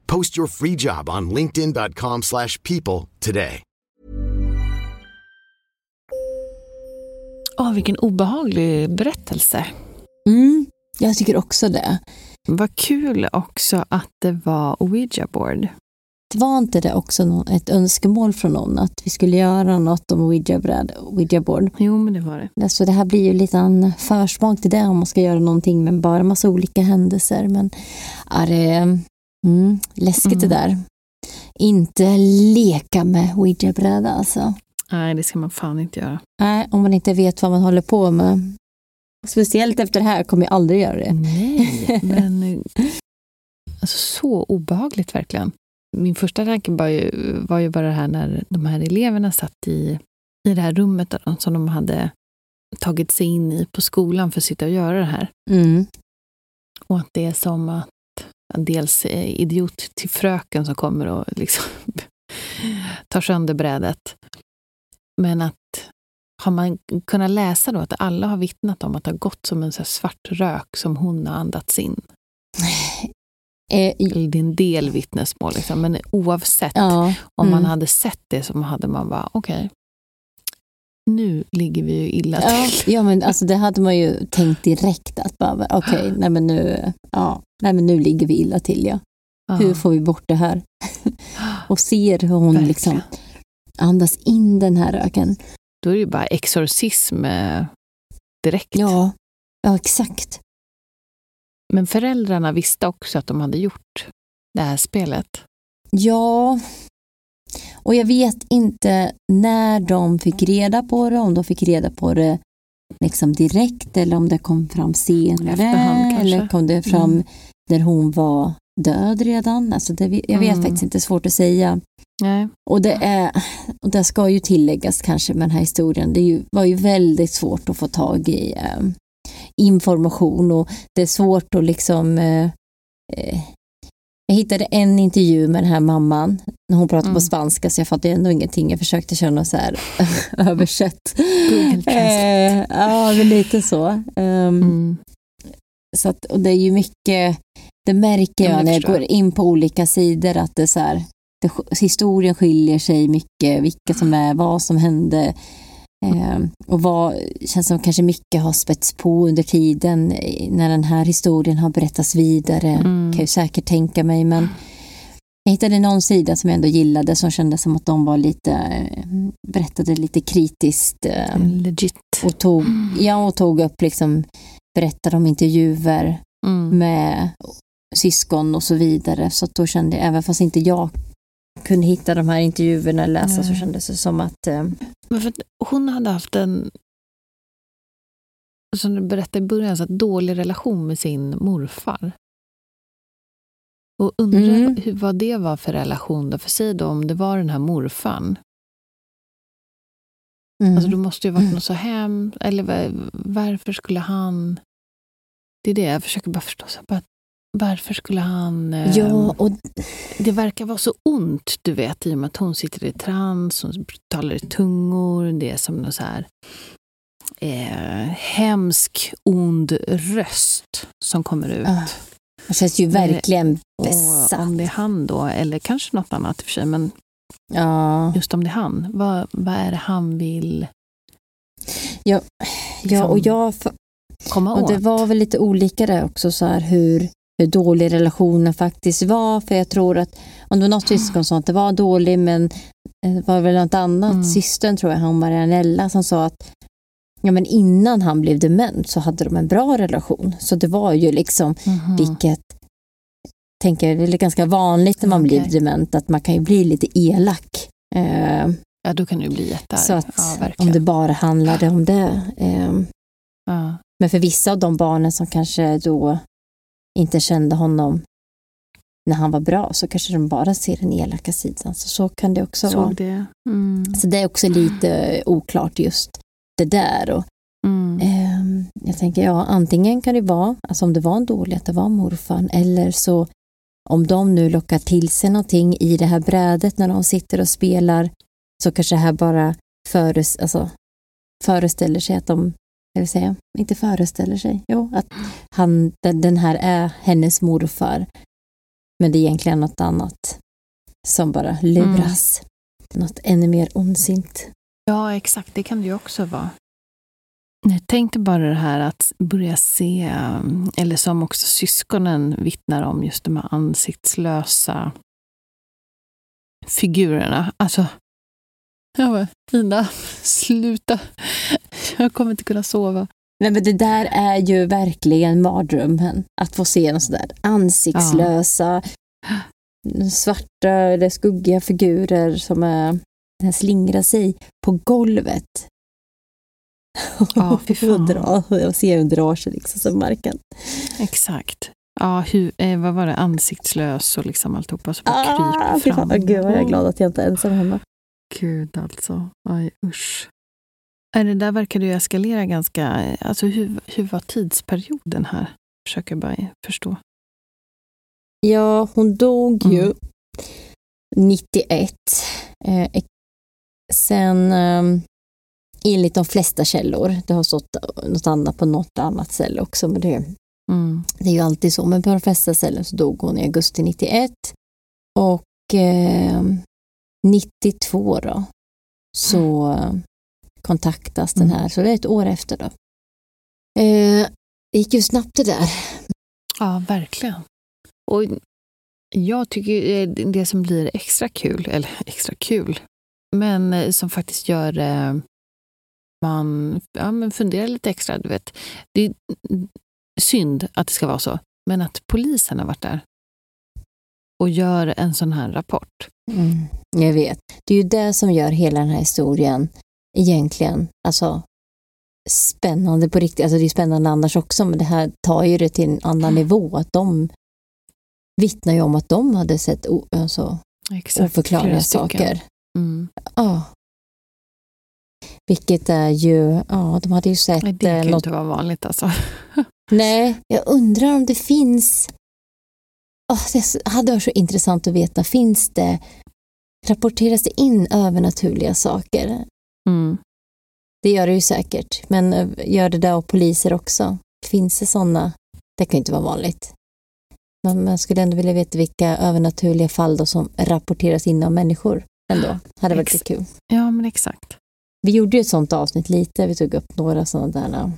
Post your free job on linkedin.com/people slash people today. Åh, vilken obehaglig berättelse. Mm, jag tycker också det. Vad kul också att det var Ouija board. Var inte det också ett önskemål från någon att vi skulle göra något om Ouija-bräd, Ouija-board? Jo, men det var det. Alltså det här blir ju lite en försmak till det om man ska göra någonting med bara massa olika händelser. Men är det mm, läskigt det där. Inte leka med Ouija-bräda alltså. Nej, det ska man fan inte göra. Nej, om man inte vet vad man håller på med. Speciellt efter det här kommer jag aldrig göra det. Nej, men alltså, så obehagligt verkligen. Min första tanke var ju, var ju bara det här när de här eleverna satt i, i det här rummet som de hade tagit sig in i på skolan för att sitta och göra det här. Mm. Och att det är som att dels idiot till fröken som kommer och liksom tar sönder brädet. Men att har man kunnat läsa då att alla har vittnat om att det har gått som en så svart rök som hon har andats in. Eh, det är en del vittnesmål, liksom. men oavsett. ja, Om man mm. hade sett det så hade man bara, okej, nu ligger vi ju illa Ja, till. ja, men alltså det hade man ju tänkt direkt att bara, okej, nej men nu, ja, nej men nu ligger vi illa till ja. Hur får vi bort det här? Och ser hur hon Verkligen. liksom andas in den här röken. Då är det ju bara exorcism eh, direkt. Ja, ja exakt. Men föräldrarna visste också att de hade gjort det här spelet. Ja, och jag vet inte när de fick reda på det, om de fick reda på det liksom direkt eller om det kom fram senare. Eller kom det fram Mm. när hon var död redan? Alltså det, jag vet Mm. faktiskt inte, svårt att säga. Nej. Och det, är, och det ska ju tilläggas kanske med den här historien, det ju, var ju väldigt svårt att få tag i eh, information och det är svårt att liksom eh, eh, jag hittade en intervju med den här mamman när hon pratade Mm. på spanska så jag fattade ändå ingenting. Jag försökte köra något så här översätt. Eh, ja, men lite så. Ehm, Mm. så att, och det är ju mycket, det märker jag det när jag går in på olika sidor att det är så här, det, historien skiljer sig mycket, vilka som är, vad som hände. Eh, och vad känns som kanske mycket har spets på under tiden när den här historien har berättats vidare. Mm. Kan jag ju säkert tänka mig. Men jag hittade någon sida som jag ändå gillade som kändes som att de var lite, eh, berättade lite kritiskt. eh, Legit. och tog, ja, och tog upp liksom, berättade om intervjuer Mm. med syskon och så vidare. Så då kände jag, även fast inte jag kunde hitta de här intervjuerna eller läsa så Nej. kändes det som att eh, Men för att hon hade haft en, som du berättade i början, så att dålig relation med sin morfar. Och undrar Mm. hur, vad det var för relation då, för sig då om det var den här morfan. mm, Alltså det måste ju varit Mm. något så hem eller va- varför skulle han... Det är det jag försöker bara förstå. Så bara, varför skulle han... Eh, Ja, och Det verkar vara så ont, du vet, i och med att hon sitter i trans, hon talar i tungor, det är som någon så här eh, hemsk, ond röst som kommer ut. Ah, han känns ju Men- verkligen Och besatt. om det är han då, eller kanske något annat i och för sig, men Ja, just om det är han, vad, vad är det han vill ja, ja, och jag... komma Och åt? det var väl lite olika där också, så här hur, hur dålig relationen faktiskt var. För jag tror att, om det var något syskon som det var dålig, men eh, det var väl något annat, Mm. systern tror jag, han Marianella, som sa att ja, men innan han blev dement så hade de en bra relation. Så det var ju liksom, Mhm. vilket tänker det är ganska vanligt när man blir Okej. dement, att man kan ju bli lite elak. Eh, Ja, då kan du bli jättearg. så att ja, om det bara handlade om det. Eh, ja. men för vissa av de barnen som kanske då inte kände honom när han var bra så kanske de bara ser den elaka sidan. Så, så kan det också vara. Såg det. Mm. Så det är också lite oklart just det där. Och, Mm. ehm, jag tänker, ja, antingen kan det vara, alltså om det var en dålig, att det var morfar, eller så om de nu lockar till sig någonting i det här brädet när de sitter och spelar, så kanske det här bara föres, alltså, föreställer sig att de, jag vill säga, inte föreställer sig, jo, att han, den, här är hennes morfar, men det är egentligen något annat som bara luras. Något ännu mer ondsint. Ja, exakt. Det kan det ju också vara. Jag tänkte bara det här att börja se, eller som också syskonen vittnar om, just de här ansiktslösa figurerna. Alltså, jag bara, Ina, sluta. Jag kommer inte kunna sova. Nej, men det där är ju verkligen mardrömmen. Att få se något sådär ansiktslösa, svarta eller skuggiga figurer som är, den slingrar sig på golvet. Ja, fy fan. och, dra, och ser hur drar sig liksom som marken. Exakt. Ja, hur, eh, vad var det? Ansiktslös och liksom alltihopa bara Ah, kryper fan. fram. Åh, Gud vad jag är glad att jag inte är ensam hemma. Gud alltså. Aj, usch. Det där verkade ju eskalera ganska... Alltså hur, hur var tidsperioden här? Försöker bara förstå. Ja, hon dog ju Mm. 91. Eh, sen eh, enligt de flesta källor, det har stått något annat på något annat ställe också, men det, Mm. det är ju alltid så. Men på de flesta ställen så dog hon i augusti 91 och eh, 92 då så eh, kontaktas den här, så det är ett år efter då. Eh, det gick ju snabbt det där. Ja, verkligen. Och jag tycker eh, det som blir extra kul, eller extra kul, men eh, som faktiskt gör eh, man ja, men funderar lite extra. Du vet. Det är synd att det ska vara så, men att polisen har varit där och gör en sån här rapport. Mm, jag vet. Det är ju det som gör hela den här historien egentligen alltså, spännande på riktigt. Alltså det är spännande annars också, men det här tar ju det till en annan nivå. Att de vittnar ju om att de hade sett o- alltså, oförklarliga saker. Mm. Ja. Vilket är ju, ja, de hade ju sett Nej, Det kan eh, ju något inte vara vanligt alltså. Nej, jag undrar om det finns... Oh, det hade varit så intressant att veta, finns det... Rapporteras det in övernaturliga saker? Mm. Det gör det ju säkert, men eh, gör det där av poliser också? Finns det sådana? Det kan ju inte vara vanligt. Men man skulle ändå vilja veta vilka övernaturliga fall då som rapporteras in av människor ändå. Hade varit Ex- kul. Ja, men exakt. Vi gjorde ju ett sådant avsnitt lite, vi tog upp några sådana där eh,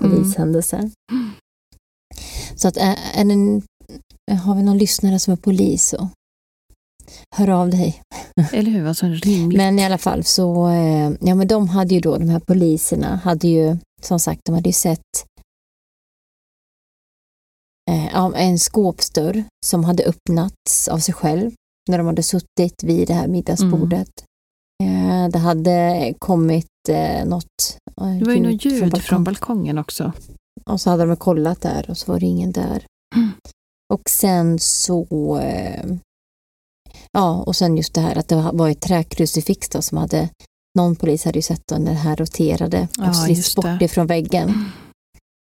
polishändelser. Så att är, är det, har vi någon lyssnare som är polis så hör av dig. Eller hur? Alltså rimligt. Men i alla fall så, eh, ja men de hade ju då, de här poliserna hade ju, som sagt, de hade ju sett eh, en skåpsdörr som hade öppnats av sig själv när de hade suttit vid det här middagsbordet. Eh, det hade kommit eh, något eh, det var ju något ljud från, balkong. balkongen också. Och så hade de kollat där och så var det ingen där. Mm. Och sen så, ja, och sen just det här att det var ett träkrucifix då som hade, någon polis hade ju sett då när det här roterade Ja, och slits just bort det. ifrån väggen.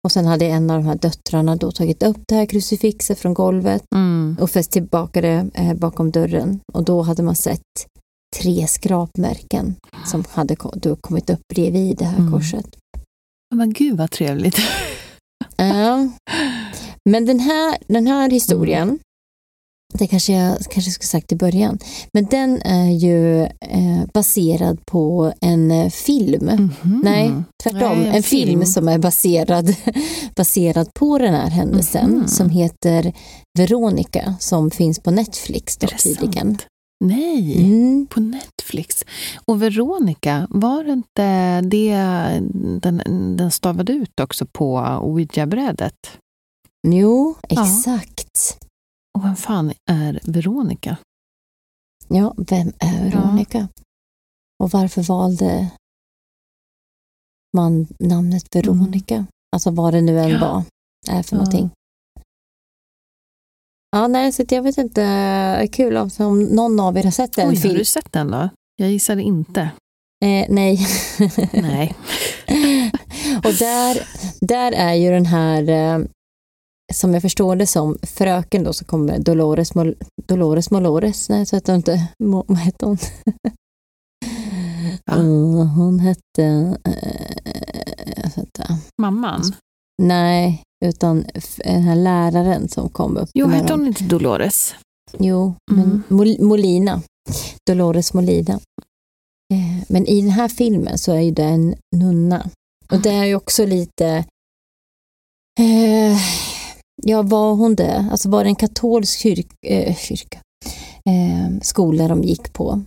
Och sen hade en av de här döttrarna då tagit upp det här krucifixet från golvet Mm. och fäst tillbaka det eh, bakom dörren. Och då hade man sett tre skrapmärken som hade då kommit upp bredvid det här Mm. korset. Men gud vad trevligt. Ja. Men den här, den här historien, det kanske jag kanske skulle sagt i början, men den är ju eh, baserad på en eh, film. Mhm. Nej, tvärtom. Nej, en, film. som är baserad, baserad på den här händelsen Mhm. som heter Veronica som finns på Netflix då, tydligen. sant? Nej, Mm. på Netflix. Och Veronica, var det inte det den, den stavade ut också på ouija-brädet? Jo, Ja. Och vem fan är Veronica? Ja, vem är Veronica? Och varför valde man namnet Veronica? Alltså vad det nu än Ja. var, är för Ja. någonting. Ja, nej, så jag vet inte. Kul om, om någon av er har sett den Oj, har film. du sett den då? Jag gissade inte. Eh, nej. Nej. Och där, där är ju den här, eh, som jag förstår det som, fröken då som kommer, Dolores, Mol, Dolores Molores, nej så hette hon inte, Mo, vad hette hon? Eh, hon hette, eh, vänta. Mamman? nej, utan den här läraren som kom upp. Jo, hette hon inte Dolores? Jo, Mm. men Mol, Molina, Dolores Molina. Eh, Men i den här filmen så är ju det en nunna. Och det är ju också lite, eh, ja var hon det? Alltså var det en katolsk kyrk, eh, kyrka, eh, skola de gick på?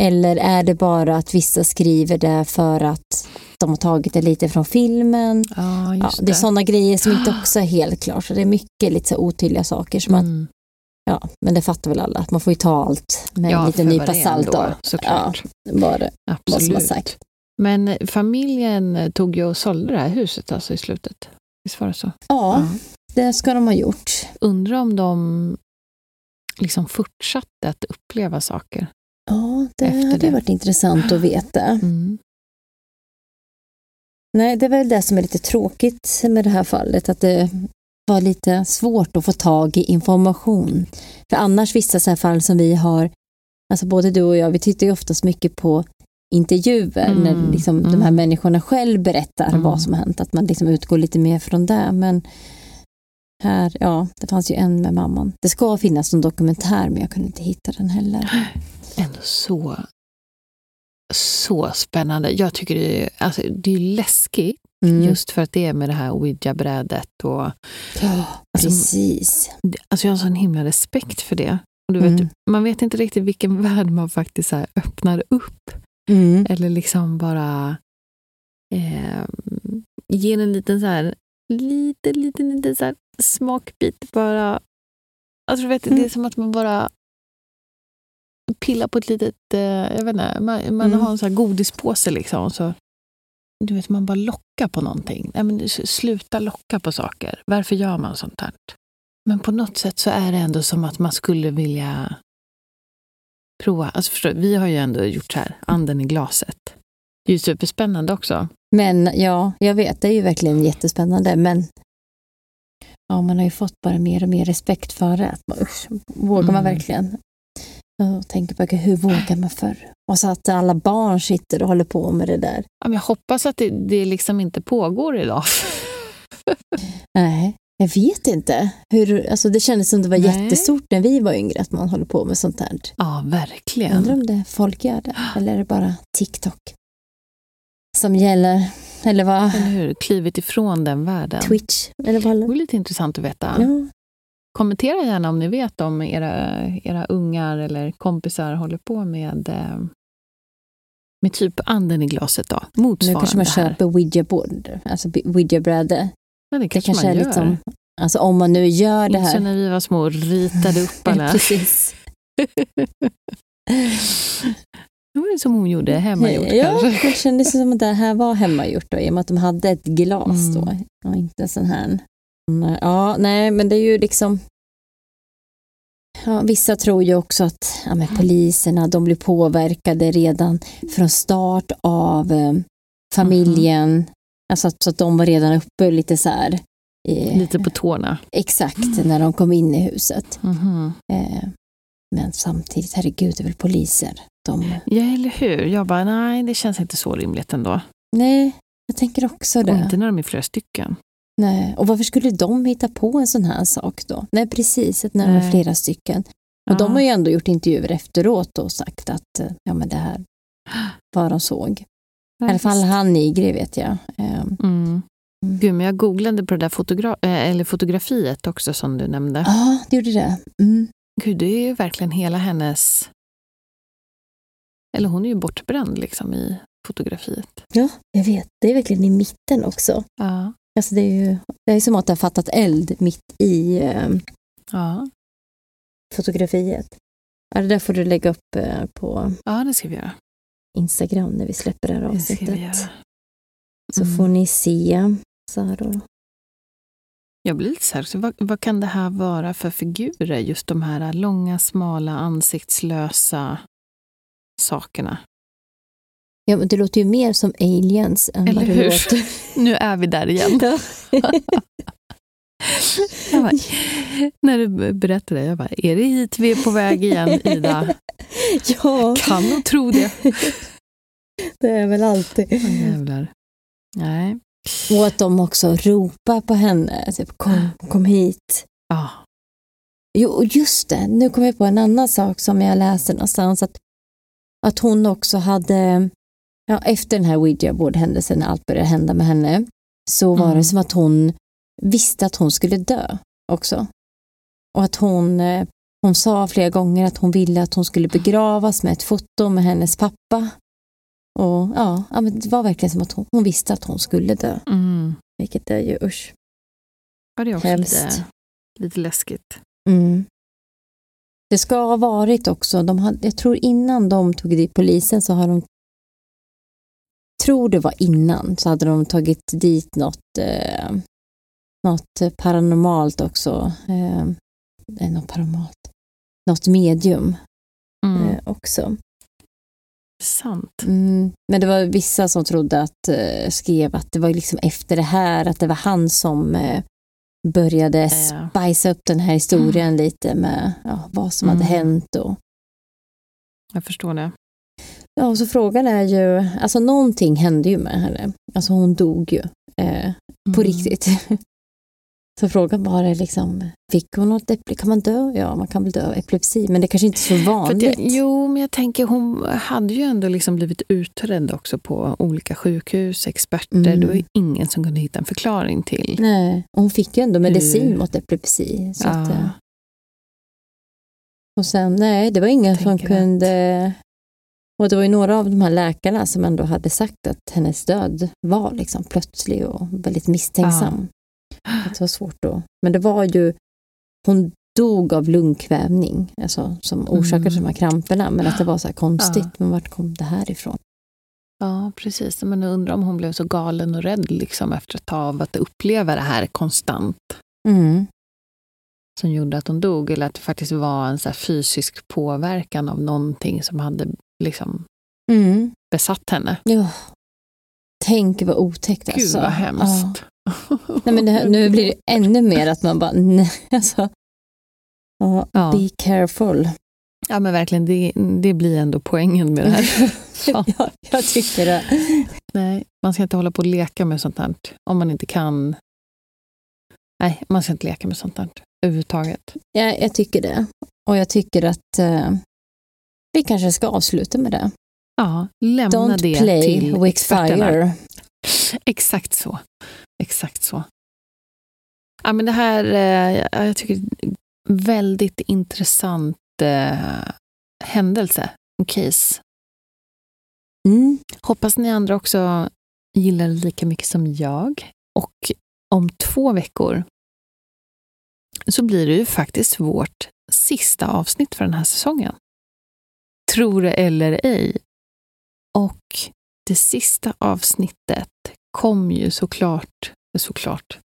Eller är det bara att vissa skriver det för att de har tagit det lite från filmen? Ja, Ja, just det är sådana grejer som inte också är helt klart. Så det är mycket lite så otydliga saker. Som att, Mm. ja, men det fattar väl alla, att man får ju ta allt med en Ja, liten för nypa det salt. Då. såklart. Vad det, vad som har Absolut. sagt. Men familjen tog ju och sålde det här huset alltså i slutet. Visst var det så? Ja, det ska de ha gjort. Undrar om de liksom fortsatte att uppleva saker. Ja, det Efter hade det. varit intressant att veta. Mm. Nej, det är väl det som är lite tråkigt med det här fallet, att det var lite svårt att få tag i information. För annars vissa så här fall som vi har, alltså både du och jag, vi tittar ju oftast mycket på intervjuer Mm, när liksom de här mm. människorna själv berättar Mm. vad som har hänt, att man liksom utgår lite mer från det. Men här, ja, det fanns ju en med mamman. Det ska finnas en dokumentär, men jag kunde inte hitta den heller. Ändå så, så spännande. Jag tycker det är, alltså, det är läskigt Mm. just för att det är med det här ouija-brädet. Och, Ja, Alltså, precis. alltså jag har sån himla respekt för det. Och du vet, Mm. Man vet inte riktigt vilken värld man faktiskt så öppnar upp. Mm. Eller liksom bara eh, ger en liten så här, lite, lite, lite så här smakbit bara. Alltså vet, det är Mm. som att man bara pillar på ett litet, eh, jag vet inte, man, man Mm. har en sån här godispåse liksom. Så, du vet, man bara lockar på någonting. Nej, men sluta locka på saker. Varför gör man sånt här? Men på något sätt så är det ändå som att man skulle vilja prova. Alltså förstår, du, vi har ju ändå gjort så här, anden i glaset. Det är ju superspännande också. Men ja, jag vet, det är ju verkligen jättespännande, men ja, man har ju fått bara mer och mer respekt för det. Att man, usch, vågar man Mm. verkligen? Jag tänker på hur vågar man förr? Och så att alla barn sitter och håller på med det där. Ja, men jag hoppas att det, det liksom inte pågår idag. Nej, jag vet inte. Hur, alltså det kändes som det var Nej. jättestort när vi var yngre att man håller på med sånt här. Ja, Jag verkligen. undrar om det folk gör det, eller är det bara TikTok som gäller? Eller vad? Eller hur? Klivit ifrån den världen. Twitch? Eller vad? Det vore lite intressant att veta. Ja. Kommentera gärna om ni vet om era, era ungar eller kompisar håller på med, eh, med typ anden i glaset. Då. Nu Motsvarande kanske man köper alltså ouija-bräde. Ja, det Det kanske, kanske man gör. liksom, alltså om man nu gör det Inte här. när vi var små och ritade upp alla. Precis. Det var som hon gjorde hemmagjort ja, kanske. det kändes som att det här var hemmagjort då, i och med att de hade ett glas Mm. då och inte sån här. Ja, nej, men det är ju liksom Ja, vissa tror ju också att ja, men poliserna de blir påverkade redan från start av eh, familjen Alltså så att de var redan uppe lite så här. I, Lite på tårna. Exakt, när de kom in i huset. Mhm. Eh, men samtidigt, herregud, det är väl poliser. De, Ja, eller hur? Jag bara, nej, det känns inte så rimligt ändå. nej, jag tänker också Och det. inte när de är flera stycken. Nej. Och varför skulle de hitta på en sån här sak då? Nej, precis, att när de är flera stycken. Och Ja. de har ju ändå gjort intervjuer efteråt och sagt att eh, ja, men det här vad de såg. I alla fall han Nigri vet jag. Eh, Mm. Gud, men jag googlade på det där fotogra- eh, eller fotografiet också som du nämnde. Ja, det gjorde det. Mm. Gud, det är ju verkligen hela hennes... Eller hon är ju bortbränd liksom i fotografiet. Ja, jag vet. Det är verkligen i mitten också. Ja. Alltså det är ju det är som att det har fattat eld mitt i eh, Ja, fotografiet. Ja, det där får du lägga upp eh, på ja det ska vi göra. Instagram när vi släpper det här Det avsnittet. göra. Så Mm. får ni se. Då. Jag blir lite så här, vad, vad kan det här vara för figurer? Just de här långa, smala, ansiktslösa sakerna. Ja, men det låter ju mer som aliens än Eller vad det hur? låter. Nu är vi där igen. Bara, när du berättade det, jag bara, är det hit vi är på väg igen, Ida? ja, Kan nog tro det. det är väl alltid. Jävlar. Nej. Och att de också ropar på henne. Typ, kom, kom hit. Ja. Jo, och just det. Nu kom jag på en annan sak som jag läste någonstans. Att, att hon också hade, ja, efter den här Ouija-board-händelsen, när allt började hända med henne, så var Mm. det som att hon visste att hon skulle dö också. Och att hon, eh, hon sa flera gånger att hon ville att hon skulle begravas med ett foto med hennes pappa. Och ja, det var verkligen som att hon, hon visste att hon skulle dö. Mm. Vilket är ju usch. Ja, det är också lite, lite läskigt. Mm. Det ska ha varit också, de hade, jag tror innan de tog dit polisen så har de, tror det var innan, så hade de tagit dit något, eh, något paranormalt också. Eh, nej, något paranormalt. Något medium Mm. eh, också. Sant. Mm. Men det var vissa som trodde att, eh, skrev att det var liksom efter det här, att det var han som eh, började Ja. spicea upp den här historien lite med ja, vad som hade Mm. hänt. Och, Jag förstår det. ja, och så frågan är ju, alltså någonting hände ju med henne. Alltså hon dog ju eh, på Mm. riktigt. Så frågan bara är liksom, fick hon något epilepsi? Kan man dö? Ja, man kan väl dö av epilepsi, men det kanske inte är så att vanligt. jag, jo, men jag tänker hon hade ju ändå liksom blivit utredd också på olika sjukhus, experter. Mm. Det var ju ingen som kunde hitta en förklaring till. Nej, och hon fick ju ändå medicin Hur- mot epilepsi. Så att, Ja. eh, och sen, nej, det var ingen som Tänker att- kunde... Och det var ju några av de här läkarna som ändå hade sagt att hennes död var liksom plötslig och väldigt misstänksam. Att det var svårt att... Men det var ju... Hon dog av lungkvävning, alltså, som orsakade Mm. de här kramperna, men att det var så här konstigt. Ja. Men vart kom det här ifrån? Ja, precis. Men jag undrar om hon blev så galen och rädd liksom efter ett tag av att uppleva det här konstant Mm. som gjorde att hon dog. Eller att det faktiskt var en så fysisk påverkan av någonting som hade liksom Mm. besatt henne. Ja. Tänk vad otäckt Gud alltså. vad Ja. Nej, men här, nu blir det ännu mer att man bara, nej, alltså. Ja, Ja. be careful. Ja men verkligen, det, det blir ändå poängen med det här. Ja, jag tycker det. Nej, man ska inte hålla på och leka med sånt här om man inte kan. Nej, man ska inte leka med sånt här överhuvudtaget. Ja, jag tycker det. Och jag tycker att eh, vi kanske ska avsluta med det. Ja, lämna Don't det play till with experterna. fire. Exakt så. Exakt så. Ja, men det här, eh, jag tycker det är en väldigt intressant eh, händelse, en case. Mm. Hoppas ni andra också gillar det lika mycket som jag. Och om två veckor så blir det ju faktiskt vårt sista avsnitt för den här säsongen. Tro det eller ej. Och det sista avsnittet kommer ju såklart, såklart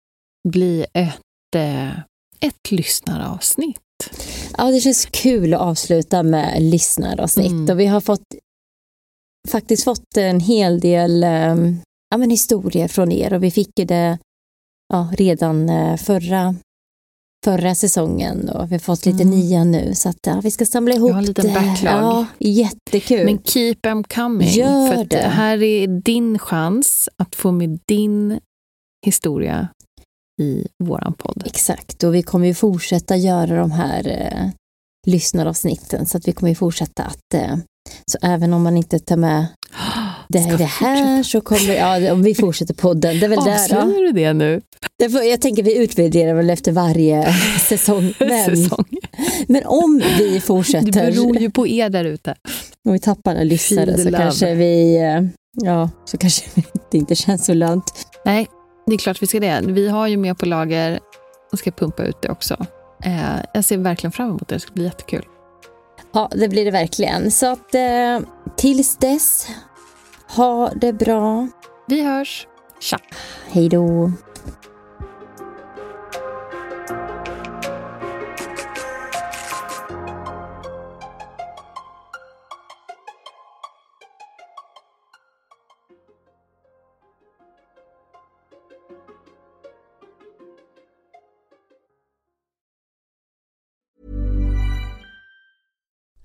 bli ett, eh, ett lyssnaravsnitt. Ja, det känns kul att avsluta med lyssnaravsnitt. Mm. Och vi har fått, faktiskt fått en hel del eh, ja, men historier från er och vi fick ju det ja, redan eh, förra, förra säsongen och vi har fått lite Mm. nya nu så att ja, vi ska samla ihop Jag har en liten det. backlog. Ja, jättekul. Men keep them coming. Gör för det. här är din chans att få med din historia i våran podd. Exakt, och vi kommer ju fortsätta göra de här eh, lyssnaravsnitten så att vi kommer ju fortsätta att eh, så även om man inte tar med det, Ska det här så kommer, ja om vi fortsätter podden, det är väl där. Avslöjar du det nu? Det jag tänker vi utvärderar väl efter varje säsong. Men, Säsong. men om vi Det fortsätter, beror ju på er där ute. om vi tappar alla lyssnare så kanske vi, eh, ja, så kanske det inte känns så lönt. Nej, det är klart vi ska det. Vi har ju mer på lager och ska pumpa ut det också. Eh, jag ser verkligen fram emot det. Det ska bli jättekul. Ja, det blir det verkligen. Så att eh, tills dess, ha det bra. Vi hörs. Tja! Hej då.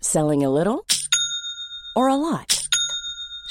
Selling a little or a lot?